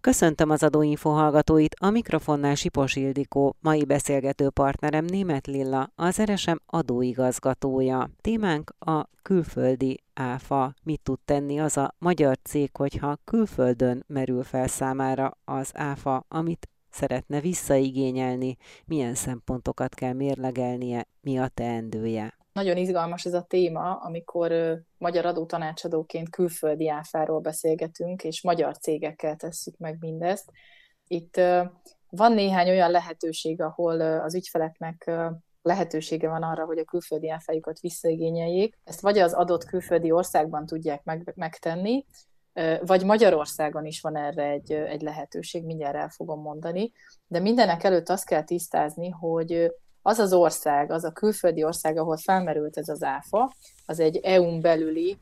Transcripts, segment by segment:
Köszöntöm az adóinfo hallgatóit, a mikrofonnál Sipos Ildikó, mai beszélgető partnerem Német Lilla, az RSM adóigazgatója. Témánk a külföldi áfa. Mit tud tenni az a magyar cég, hogyha külföldön merül fel számára az áfa, amit szeretne visszaigényelni, milyen szempontokat kell mérlegelnie, mi a teendője. Nagyon izgalmas ez a téma, amikor magyar adótanácsadóként külföldi áfáról beszélgetünk, és magyar cégekkel tesszük meg mindezt. Itt van néhány olyan lehetőség, ahol az ügyfeleknek lehetősége van arra, hogy a külföldi áfájukat visszaigényeljék. Ezt vagy az adott külföldi országban tudják meg, megtenni, vagy Magyarországon is van erre egy, egy lehetőség, mindjárt el fogom mondani, de mindenek előtt azt kell tisztázni, hogy az az ország, az a külföldi ország, ahol felmerült ez az áfa, az egy EU-n belüli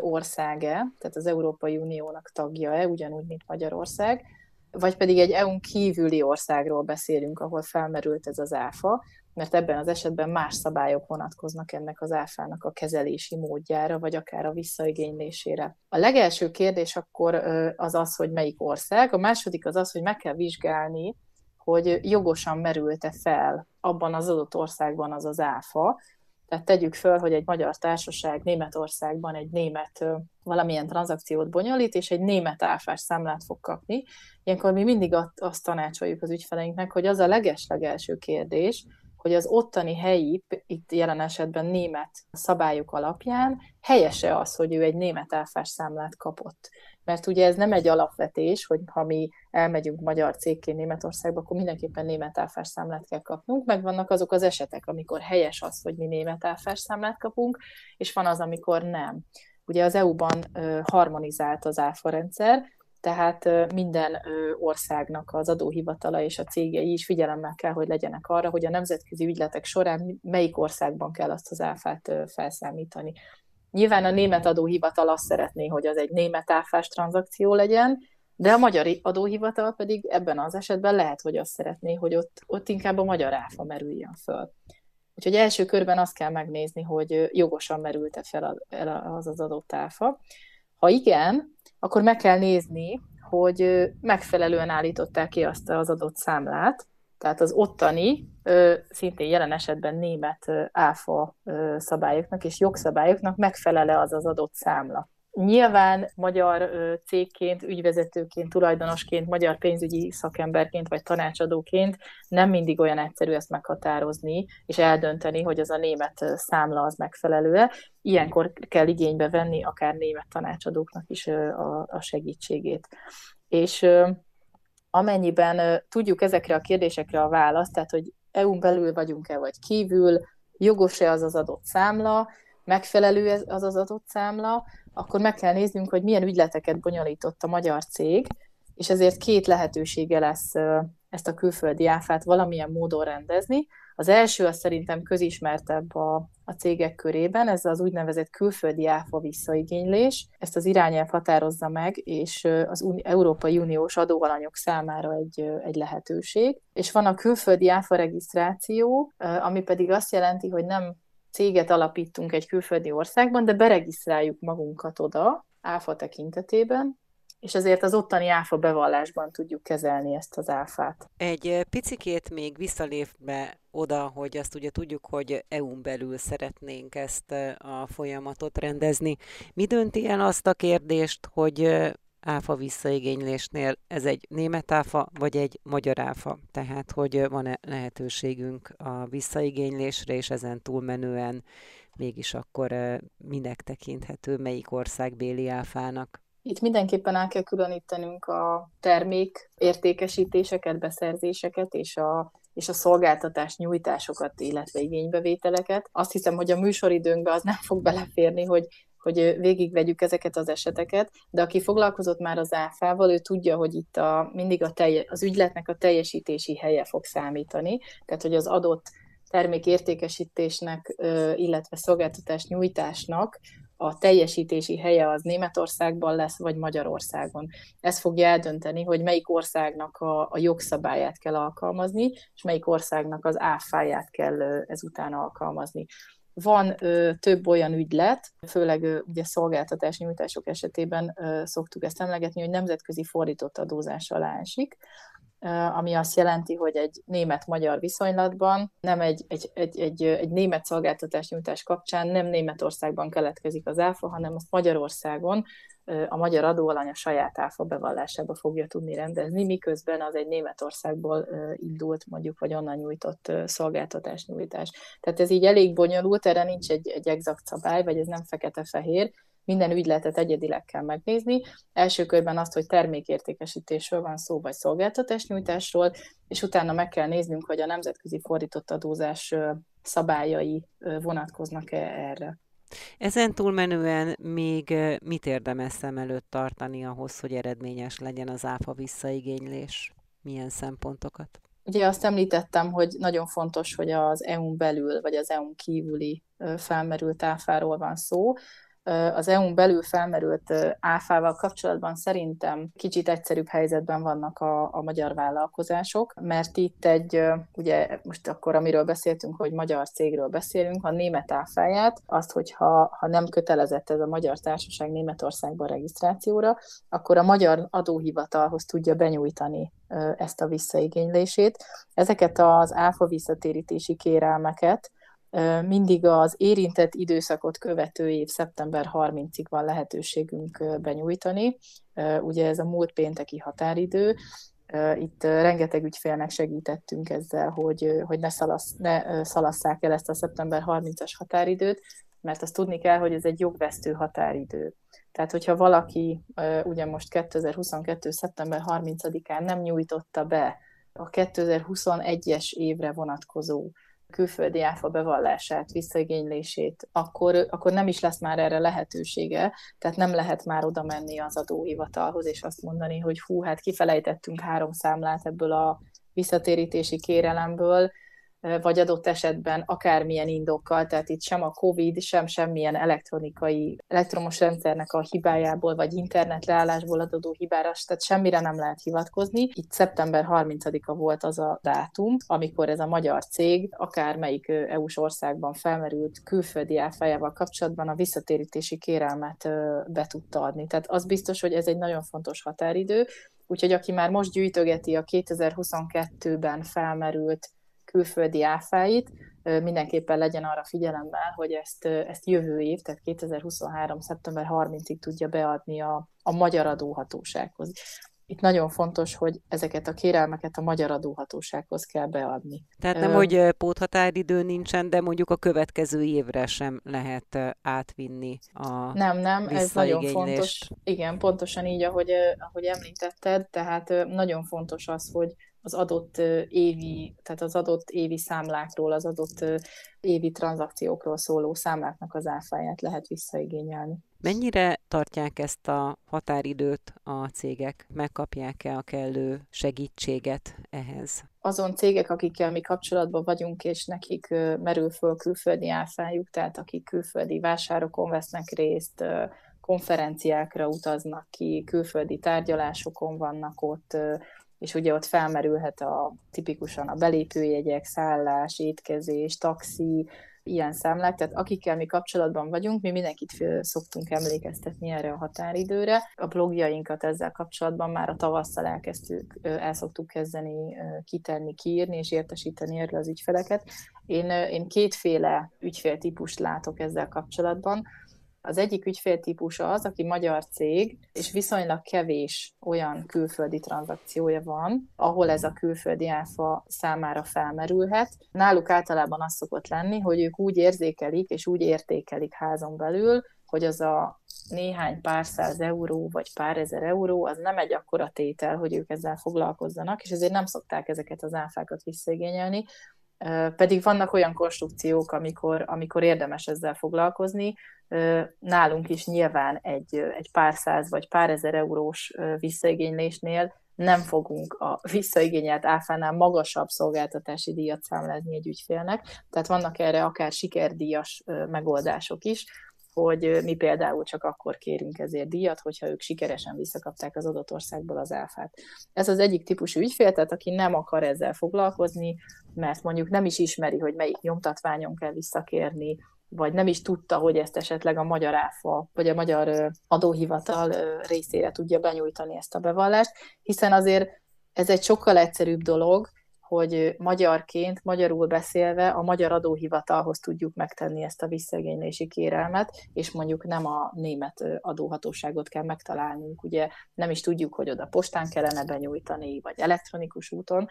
országe, tehát az Európai Uniónak tagja-e, ugyanúgy, mint Magyarország, vagy pedig egy EU-n kívüli országról beszélünk, ahol felmerült ez az áfa, mert ebben az esetben más szabályok vonatkoznak ennek az áfának a kezelési módjára, vagy akár a visszaigénylésére. A legelső kérdés akkor az az, hogy melyik ország, a második az az, hogy meg kell vizsgálni, hogy jogosan merült-e fel abban az adott országban az az áfa, tehát tegyük föl, hogy egy magyar társaság Németországban egy német valamilyen tranzakciót bonyolít, és egy német áfás számlát fog kapni. Ilyenkor mi mindig azt tanácsoljuk az ügyfeleinknek, hogy az a leges-legelső kérdés, hogy az ottani helyi, itt jelen esetben német szabályok alapján helyese az, hogy ő egy német áfás számlát kapott. Mert ugye ez nem egy alapvetés, hogy ha mi elmegyünk magyar cégként Németországba, akkor mindenképpen német áfás számlát kell kapnunk, meg vannak azok az esetek, amikor helyes az, hogy mi német áfás számlát kapunk, és van az, amikor nem. Ugye az EU-ban harmonizált az áfa rendszer, tehát minden országnak az adóhivatala és a cégei is figyelemmel kell, hogy legyenek arra, hogy a nemzetközi ügyletek során melyik országban kell azt az áfát felszámítani. Nyilván a német adóhivatal azt szeretné, hogy az egy német áfás tranzakció legyen, de a magyar adóhivatal pedig ebben az esetben lehet, hogy azt szeretné, hogy ott, ott inkább a magyar áfa merüljön föl. Úgyhogy első körben azt kell megnézni, hogy jogosan merült-e fel az az adott áfa. Ha igen, akkor meg kell nézni, hogy megfelelően állították ki azt az adott számlát, tehát az ottani, szintén jelen esetben német áfa szabályoknak és jogszabályoknak megfelele az az adott számla. Nyilván magyar cégként, ügyvezetőként, tulajdonosként, magyar pénzügyi szakemberként vagy tanácsadóként nem mindig olyan egyszerű ezt meghatározni és eldönteni, hogy az a német számla az megfelelő-e. Ilyenkor kell igénybe venni akár német tanácsadóknak is a segítségét. És amennyiben tudjuk ezekre a kérdésekre a választ, tehát hogy EU-n belül vagyunk-e vagy kívül, jogos-e az az adott számla, megfelelő az az adott számla, akkor meg kell néznünk, hogy milyen ügyleteket bonyolított a magyar cég, és ezért két lehetősége lesz ezt a külföldi áfát valamilyen módon rendezni. Az első az szerintem közismertebb a, a cégek körében, ez az úgynevezett külföldi áfa visszaigénylés. Ezt az irányelv határozza meg, és az Európai Uniós adóalanyok számára egy, egy lehetőség. És van a külföldi áfa regisztráció, ami pedig azt jelenti, hogy nem céget alapítunk egy külföldi országban, de beregisztráljuk magunkat oda, áfa tekintetében, és ezért az ottani áfa bevallásban tudjuk kezelni ezt az áfát. Egy picikét még visszalépve oda, hogy azt ugye tudjuk, hogy EU-n belül szeretnénk ezt a folyamatot rendezni. Mi dönti el azt a kérdést, hogy áfa visszaigénylésnél ez egy német áfa, vagy egy magyar áfa. Tehát, hogy van-e lehetőségünk a visszaigénylésre, és ezen túlmenően mégis akkor minek tekinthető, melyik ország béli áfának. Itt mindenképpen el kell különítenünk a termék értékesítéseket, beszerzéseket és a, és a szolgáltatás nyújtásokat, illetve igénybevételeket. Azt hiszem, hogy a műsoridőnkbe az nem fog beleférni, hogy hogy végigvegyük ezeket az eseteket, de aki foglalkozott már az áfával, ő tudja, hogy itt a, mindig a telje, az ügyletnek a teljesítési helye fog számítani, tehát hogy az adott termékértékesítésnek, illetve szolgáltatás nyújtásnak a teljesítési helye az Németországban lesz, vagy Magyarországon. Ez fogja eldönteni, hogy melyik országnak a, a jogszabályát kell alkalmazni, és melyik országnak az áfáját kell ezután alkalmazni. Van ö, több olyan ügylet, főleg ö, ugye szolgáltatás nyújtások esetében ö, szoktuk ezt emlegetni, hogy nemzetközi fordított adózás alá esik, ami azt jelenti, hogy egy német-magyar viszonylatban nem egy, egy, egy, egy, egy német szolgáltatás nyújtás kapcsán nem Németországban keletkezik az áfa, hanem azt Magyarországon a magyar adóalany a saját áfa bevallásába fogja tudni rendezni, miközben az egy Németországból indult, mondjuk, vagy onnan nyújtott szolgáltatás nyújtás. Tehát ez így elég bonyolult, erre nincs egy, egy exakt szabály, vagy ez nem fekete-fehér, minden ügyletet egyedileg kell megnézni. Első körben azt, hogy termékértékesítésről van szó, vagy szolgáltatásnyújtásról, és utána meg kell néznünk, hogy a nemzetközi fordított adózás szabályai vonatkoznak-e erre. Ezen túlmenően még mit érdemes szem előtt tartani ahhoz, hogy eredményes legyen az áfa visszaigénylés? Milyen szempontokat? Ugye azt említettem, hogy nagyon fontos, hogy az EU-n belül, vagy az EU-n kívüli felmerült áfáról van szó az EU-n belül felmerült áfával kapcsolatban szerintem kicsit egyszerűbb helyzetben vannak a, a magyar vállalkozások, mert itt egy, ugye most akkor amiről beszéltünk, hogy magyar cégről beszélünk, a német áfáját, azt, hogyha ha nem kötelezett ez a magyar társaság Németországban regisztrációra, akkor a magyar adóhivatalhoz tudja benyújtani ezt a visszaigénylését. Ezeket az áfa visszatérítési kérelmeket mindig az érintett időszakot követő év szeptember 30-ig van lehetőségünk benyújtani. Ugye ez a múlt pénteki határidő, itt rengeteg ügyfélnek segítettünk ezzel, hogy, hogy ne, szalasz, ne szalasszák el ezt a szeptember 30-as határidőt, mert azt tudni kell, hogy ez egy jogvesztő határidő. Tehát, hogyha valaki ugye most 2022. szeptember 30-án nem nyújtotta be a 2021-es évre vonatkozó külföldi áfa bevallását, visszaigénylését, akkor, akkor nem is lesz már erre lehetősége, tehát nem lehet már oda menni az adóhivatalhoz, és azt mondani, hogy hú, hát kifelejtettünk három számlát ebből a visszatérítési kérelemből, vagy adott esetben akármilyen indokkal, tehát itt sem a COVID, sem semmilyen elektronikai, elektromos rendszernek a hibájából, vagy internet leállásból adódó hibára, tehát semmire nem lehet hivatkozni. Itt szeptember 30-a volt az a dátum, amikor ez a magyar cég akármelyik EU-s országban felmerült külföldi áfájával kapcsolatban a visszatérítési kérelmet be tudta adni. Tehát az biztos, hogy ez egy nagyon fontos határidő, úgyhogy aki már most gyűjtögeti a 2022-ben felmerült külföldi áfáit, mindenképpen legyen arra figyelemmel, hogy ezt, ezt jövő év, tehát 2023. szeptember 30-ig tudja beadni a, a magyar adóhatósághoz. Itt nagyon fontos, hogy ezeket a kérelmeket a magyar adóhatósághoz kell beadni. Tehát nem, hogy póthatáridő nincsen, de mondjuk a következő évre sem lehet átvinni a Nem, nem, ez nagyon fontos. Igen, pontosan így, ahogy, ahogy említetted, tehát nagyon fontos az, hogy az adott évi, tehát az adott évi számlákról, az adott évi tranzakciókról szóló számláknak az áfáját lehet visszaigényelni. Mennyire tartják ezt a határidőt a cégek? Megkapják-e a kellő segítséget ehhez? Azon cégek, akikkel mi kapcsolatban vagyunk, és nekik merül föl külföldi áfájuk, tehát akik külföldi vásárokon vesznek részt, konferenciákra utaznak ki, külföldi tárgyalásokon vannak ott, és ugye ott felmerülhet a tipikusan a belépőjegyek, szállás, étkezés, taxi, ilyen számlák, tehát akikkel mi kapcsolatban vagyunk, mi mindenkit szoktunk emlékeztetni erre a határidőre. A blogjainkat ezzel kapcsolatban már a tavasszal elkezdtük, el szoktuk kezdeni kitenni, kiírni és értesíteni erről az ügyfeleket. Én, én kétféle ügyféltípust látok ezzel kapcsolatban. Az egyik ügyféltípus az, aki magyar cég, és viszonylag kevés olyan külföldi tranzakciója van, ahol ez a külföldi áfa számára felmerülhet. Náluk általában az szokott lenni, hogy ők úgy érzékelik és úgy értékelik házon belül, hogy az a néhány pár száz euró, vagy pár ezer euró, az nem egy akkora tétel, hogy ők ezzel foglalkozzanak, és ezért nem szokták ezeket az áfákat visszaigényelni, pedig vannak olyan konstrukciók, amikor, amikor érdemes ezzel foglalkozni. Nálunk is nyilván egy, egy pár száz vagy pár ezer eurós visszaigénylésnél nem fogunk a visszaigényelt áfánál magasabb szolgáltatási díjat számlázni egy ügyfélnek. Tehát vannak erre akár sikerdíjas megoldások is, hogy mi például csak akkor kérünk ezért díjat, hogyha ők sikeresen visszakapták az adott országból az áfát. Ez az egyik típusú ügyfél, tehát aki nem akar ezzel foglalkozni, mert mondjuk nem is ismeri, hogy melyik nyomtatványon kell visszakérni, vagy nem is tudta, hogy ezt esetleg a magyar áfa, vagy a magyar adóhivatal részére tudja benyújtani ezt a bevallást, hiszen azért ez egy sokkal egyszerűbb dolog, hogy magyarként, magyarul beszélve a magyar adóhivatalhoz tudjuk megtenni ezt a visszaigénylési kérelmet, és mondjuk nem a német adóhatóságot kell megtalálnunk. Ugye nem is tudjuk, hogy oda postán kellene benyújtani, vagy elektronikus úton.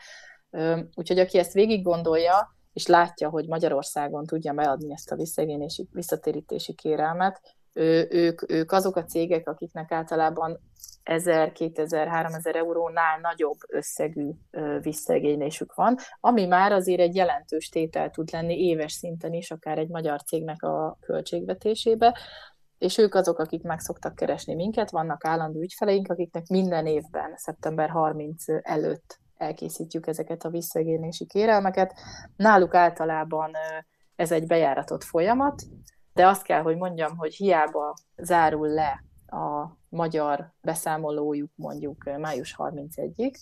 Úgyhogy aki ezt végig gondolja, és látja, hogy Magyarországon tudja beadni ezt a visszaigénylési, visszatérítési kérelmet, ő, ők, ők azok a cégek, akiknek általában 1000, 2000, 3000 eurónál nagyobb összegű visszaigénylésük van, ami már azért egy jelentős tétel tud lenni éves szinten is, akár egy magyar cégnek a költségvetésébe, és ők azok, akik meg szoktak keresni minket, vannak állandó ügyfeleink, akiknek minden évben, szeptember 30 előtt elkészítjük ezeket a visszaigénylési kérelmeket. Náluk általában ez egy bejáratott folyamat, de azt kell, hogy mondjam, hogy hiába zárul le a magyar beszámolójuk mondjuk május 31-ig,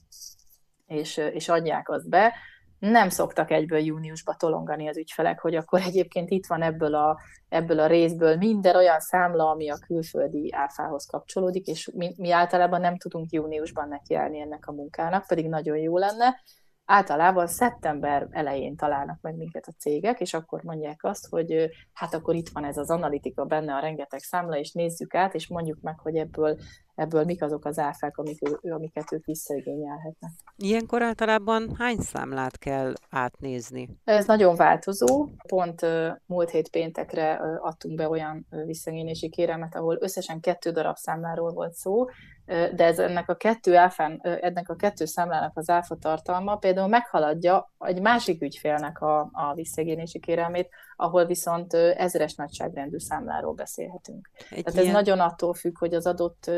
és, és adják azt be, nem szoktak egyből júniusba tolongani az ügyfelek, hogy akkor egyébként itt van ebből a, ebből a részből minden olyan számla, ami a külföldi áfához kapcsolódik, és mi, mi általában nem tudunk júniusban nekiállni ennek a munkának, pedig nagyon jó lenne, általában szeptember elején találnak meg minket a cégek, és akkor mondják azt, hogy hát akkor itt van ez az analitika benne a rengeteg számla, és nézzük át, és mondjuk meg, hogy ebből, ebből mik azok az áfák, amik, amiket ők visszaigényelhetnek. Ilyenkor általában hány számlát kell átnézni? Ez nagyon változó. Pont múlt hét péntekre adtunk be olyan visszaigénylési kérelmet, ahol összesen kettő darab számláról volt szó, de ez ennek a kettő áfán, ennek a kettő számlának az áfa tartalma például meghaladja egy másik ügyfélnek a, a visszagénési kérelmét, ahol viszont ezres nagyságrendű számláról beszélhetünk. Egy Tehát ilyen... ez nagyon attól függ, hogy az adott,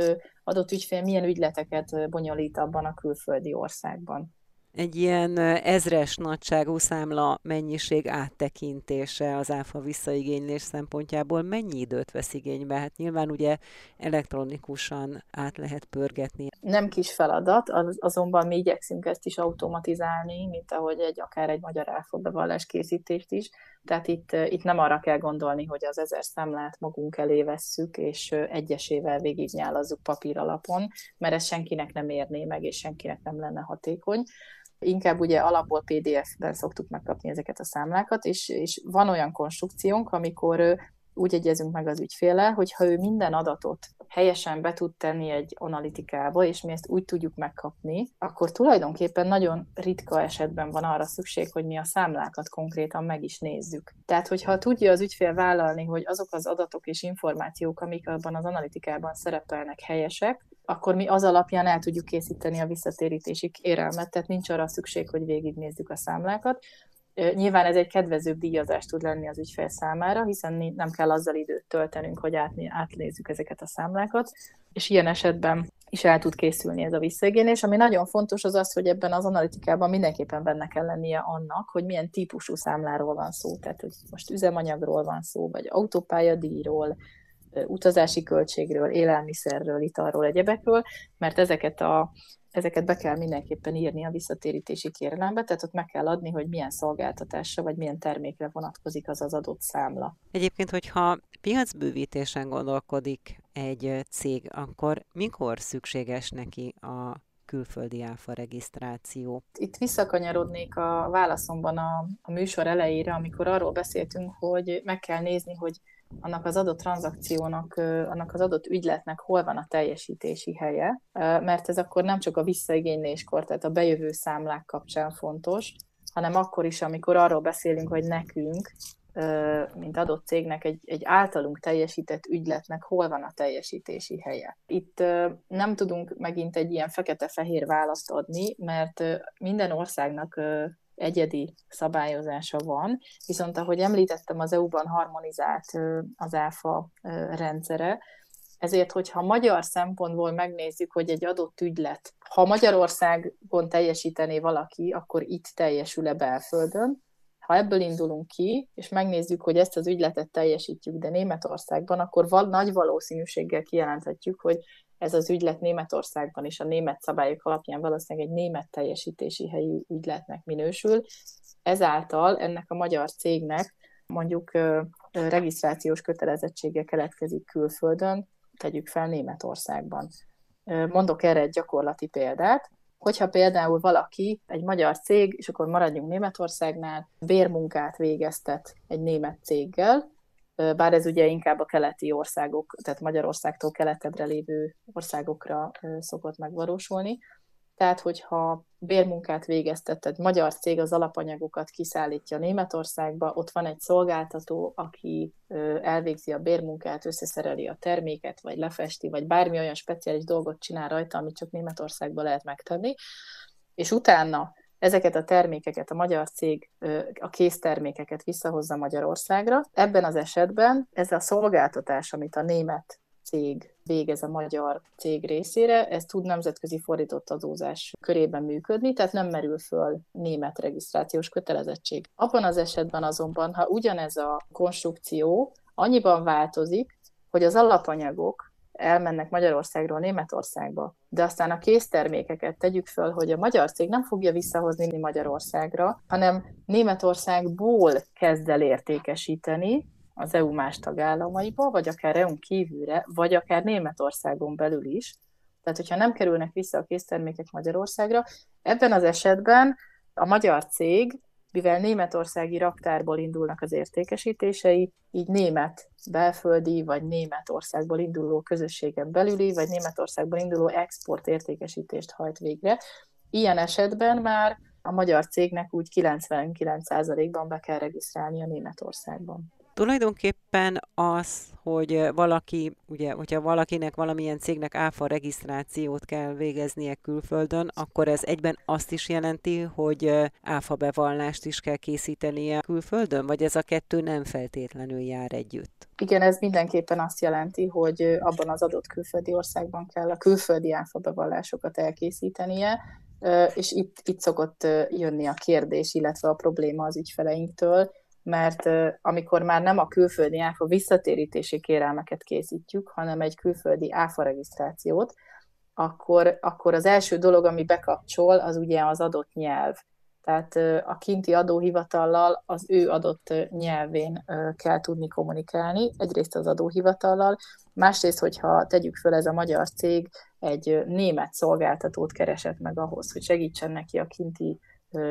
adott ügyfél milyen ügyleteket bonyolít abban a külföldi országban egy ilyen ezres nagyságú számla mennyiség áttekintése az áfa visszaigénylés szempontjából mennyi időt vesz igénybe? Hát nyilván ugye elektronikusan át lehet pörgetni. Nem kis feladat, az, azonban mi igyekszünk ezt is automatizálni, mint ahogy egy akár egy magyar áfa bevallás készítést is. Tehát itt, itt nem arra kell gondolni, hogy az ezer számlát magunk elé vesszük, és egyesével végignyálazzuk papír alapon, mert ez senkinek nem érné meg, és senkinek nem lenne hatékony, Inkább ugye alapból PDF-ben szoktuk megkapni ezeket a számlákat, és, és van olyan konstrukciónk, amikor úgy egyezünk meg az ügyféle, hogy ha ő minden adatot helyesen be tud tenni egy analitikába, és mi ezt úgy tudjuk megkapni, akkor tulajdonképpen nagyon ritka esetben van arra szükség, hogy mi a számlákat konkrétan meg is nézzük. Tehát, hogyha tudja az ügyfél vállalni, hogy azok az adatok és információk, amik abban az analitikában szerepelnek helyesek, akkor mi az alapján el tudjuk készíteni a visszatérítési kérelmet, tehát nincs arra szükség, hogy végignézzük a számlákat. Nyilván ez egy kedvezőbb díjazás tud lenni az ügyfél számára, hiszen nem kell azzal időt töltenünk, hogy átnézzük ezeket a számlákat, és ilyen esetben is el tud készülni ez a visszaigénylés. Ami nagyon fontos az az, hogy ebben az analitikában mindenképpen benne kell lennie annak, hogy milyen típusú számláról van szó. Tehát, hogy most üzemanyagról van szó, vagy autópályadíjról, utazási költségről, élelmiszerről, italról, egyebekről, mert ezeket a ezeket be kell mindenképpen írni a visszatérítési kérelembe, tehát ott meg kell adni, hogy milyen szolgáltatásra vagy milyen termékre vonatkozik az az adott számla. Egyébként, hogyha piacbővítésen gondolkodik egy cég, akkor mikor szükséges neki a külföldi áfa regisztráció. Itt visszakanyarodnék a válaszomban a, a műsor elejére, amikor arról beszéltünk, hogy meg kell nézni, hogy annak az adott tranzakciónak, annak az adott ügyletnek hol van a teljesítési helye, mert ez akkor nem csak a visszaigényléskor, tehát a bejövő számlák kapcsán fontos, hanem akkor is, amikor arról beszélünk, hogy nekünk, mint adott cégnek egy, egy általunk teljesített ügyletnek hol van a teljesítési helye. Itt nem tudunk megint egy ilyen fekete-fehér választ adni, mert minden országnak egyedi szabályozása van, viszont ahogy említettem, az EU-ban harmonizált az ÁFA rendszere, ezért, hogyha magyar szempontból megnézzük, hogy egy adott ügylet, ha Magyarországon teljesítené valaki, akkor itt teljesül-e belföldön, ha ebből indulunk ki, és megnézzük, hogy ezt az ügyletet teljesítjük, de Németországban, akkor val- nagy valószínűséggel kijelenthetjük, hogy ez az ügylet Németországban is a német szabályok alapján valószínűleg egy német teljesítési helyű ügyletnek minősül. Ezáltal ennek a magyar cégnek mondjuk regisztrációs kötelezettsége keletkezik külföldön, tegyük fel Németországban. Mondok erre egy gyakorlati példát. Hogyha például valaki, egy magyar cég, és akkor maradjunk Németországnál, bérmunkát végeztet egy német céggel, bár ez ugye inkább a keleti országok, tehát Magyarországtól keletebbre lévő országokra szokott megvalósulni, tehát, hogyha bérmunkát végeztet, tehát magyar cég az alapanyagokat kiszállítja Németországba, ott van egy szolgáltató, aki elvégzi a bérmunkát, összeszereli a terméket, vagy lefesti, vagy bármi olyan speciális dolgot csinál rajta, amit csak Németországban lehet megtenni, és utána ezeket a termékeket a magyar cég, a késztermékeket visszahozza Magyarországra. Ebben az esetben ez a szolgáltatás, amit a német cég végez a magyar cég részére, ez tud nemzetközi fordított adózás körében működni, tehát nem merül föl német regisztrációs kötelezettség. Abban az esetben azonban, ha ugyanez a konstrukció annyiban változik, hogy az alapanyagok elmennek Magyarországról Németországba, de aztán a késztermékeket tegyük föl, hogy a magyar cég nem fogja visszahozni Magyarországra, hanem Németországból kezd el értékesíteni, az EU más tagállamaiba, vagy akár EU-n kívülre, vagy akár Németországon belül is. Tehát, hogyha nem kerülnek vissza a késztermékek Magyarországra, ebben az esetben a magyar cég, mivel németországi raktárból indulnak az értékesítései, így német belföldi, vagy Németországból induló közösségen belüli, vagy Németországból induló export értékesítést hajt végre. Ilyen esetben már a magyar cégnek úgy 99%-ban be kell regisztrálni a Németországban. Tulajdonképpen az, hogy valaki, ugye, hogyha valakinek valamilyen cégnek áfa regisztrációt kell végeznie külföldön, akkor ez egyben azt is jelenti, hogy áfa bevallást is kell készítenie külföldön, vagy ez a kettő nem feltétlenül jár együtt? Igen, ez mindenképpen azt jelenti, hogy abban az adott külföldi országban kell a külföldi áfa bevallásokat elkészítenie, és itt, itt szokott jönni a kérdés, illetve a probléma az ügyfeleinktől, mert amikor már nem a külföldi áfa visszatérítési kérelmeket készítjük, hanem egy külföldi áfa regisztrációt, akkor, akkor az első dolog, ami bekapcsol, az ugye az adott nyelv. Tehát a kinti adóhivatallal az ő adott nyelvén kell tudni kommunikálni, egyrészt az adóhivatallal, másrészt, hogyha tegyük föl ez a magyar cég, egy német szolgáltatót keresett meg ahhoz, hogy segítsen neki a kinti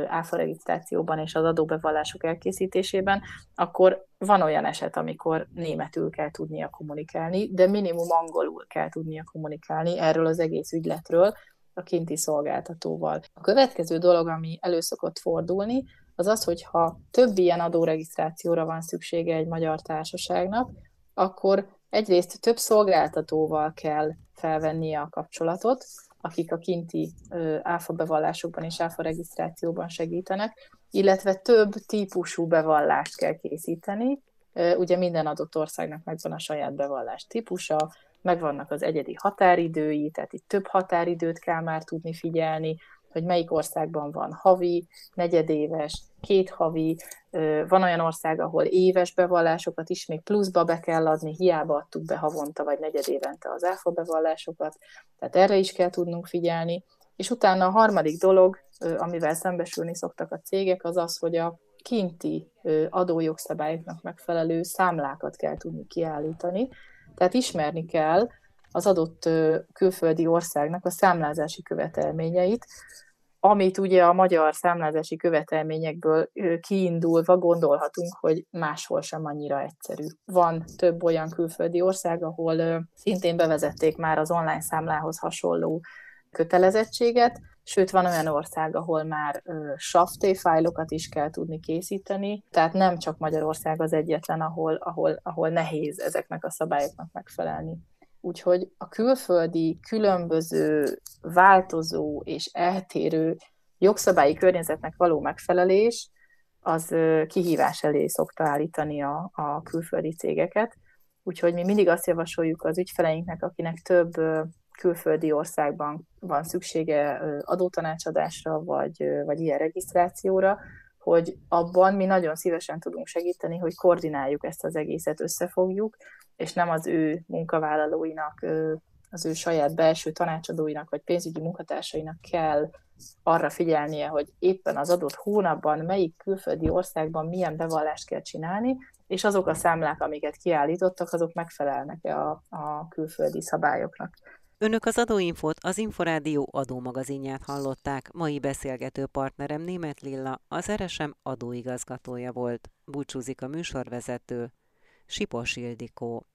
áfa regisztrációban és az adóbevallások elkészítésében, akkor van olyan eset, amikor németül kell tudnia kommunikálni, de minimum angolul kell tudnia kommunikálni erről az egész ügyletről a kinti szolgáltatóval. A következő dolog, ami előszokott fordulni, az az, hogy ha több ilyen adóregisztrációra van szüksége egy magyar társaságnak, akkor egyrészt több szolgáltatóval kell felvennie a kapcsolatot, akik a kinti áfa bevallásokban és áfa regisztrációban segítenek, illetve több típusú bevallást kell készíteni. Ugye minden adott országnak megvan a saját bevallás típusa, megvannak az egyedi határidői, tehát itt több határidőt kell már tudni figyelni, hogy melyik országban van havi, negyedéves, két havi, van olyan ország, ahol éves bevallásokat is még pluszba be kell adni, hiába adtuk be havonta vagy negyedévente az áfa bevallásokat, tehát erre is kell tudnunk figyelni. És utána a harmadik dolog, amivel szembesülni szoktak a cégek, az az, hogy a kinti adójogszabályoknak megfelelő számlákat kell tudni kiállítani. Tehát ismerni kell az adott külföldi országnak a számlázási követelményeit, amit ugye a magyar számlázási követelményekből kiindulva gondolhatunk, hogy máshol sem annyira egyszerű. Van több olyan külföldi ország, ahol szintén bevezették már az online számlához hasonló kötelezettséget, sőt van olyan ország, ahol már SAFT fájlokat is kell tudni készíteni, tehát nem csak Magyarország az egyetlen, ahol, ahol, ahol nehéz ezeknek a szabályoknak megfelelni. Úgyhogy a külföldi, különböző, változó és eltérő jogszabályi környezetnek való megfelelés az kihívás elé szokta állítani a, a külföldi cégeket. Úgyhogy mi mindig azt javasoljuk az ügyfeleinknek, akinek több külföldi országban van szüksége adótanácsadásra, vagy, vagy ilyen regisztrációra, hogy abban mi nagyon szívesen tudunk segíteni, hogy koordináljuk ezt az egészet, összefogjuk, és nem az ő munkavállalóinak, az ő saját belső tanácsadóinak vagy pénzügyi munkatársainak kell arra figyelnie, hogy éppen az adott hónapban melyik külföldi országban milyen bevallást kell csinálni, és azok a számlák, amiket kiállítottak, azok megfelelnek-e a, a külföldi szabályoknak. Önök az adóinfót az Inforádió adómagazinját hallották. Mai beszélgető partnerem Német Lilla, az RSM adóigazgatója volt. Búcsúzik a műsorvezető, Sipos Ildikó.